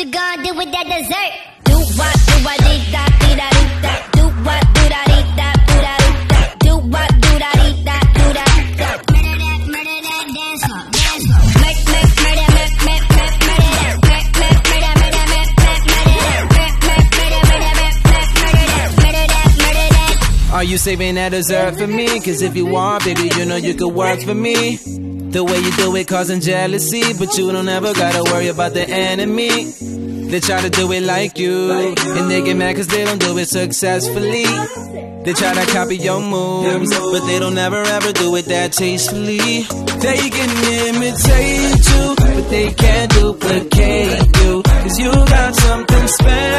you gonna do with that dessert? Do what, do da, da, da. Do what, do da, da, do da, da. Do what, do da, da, do da. Are you saving that dessert for me? Cause if you want, baby, you know you could work for me. The way you do it causing jealousy, but you don't ever gotta worry about the enemy. They try to do it like you, and they get mad cause they don't do it successfully. They try to copy your moves, but they don't ever ever do it that tastefully. They can imitate you, but they can't duplicate you, cause you got something special.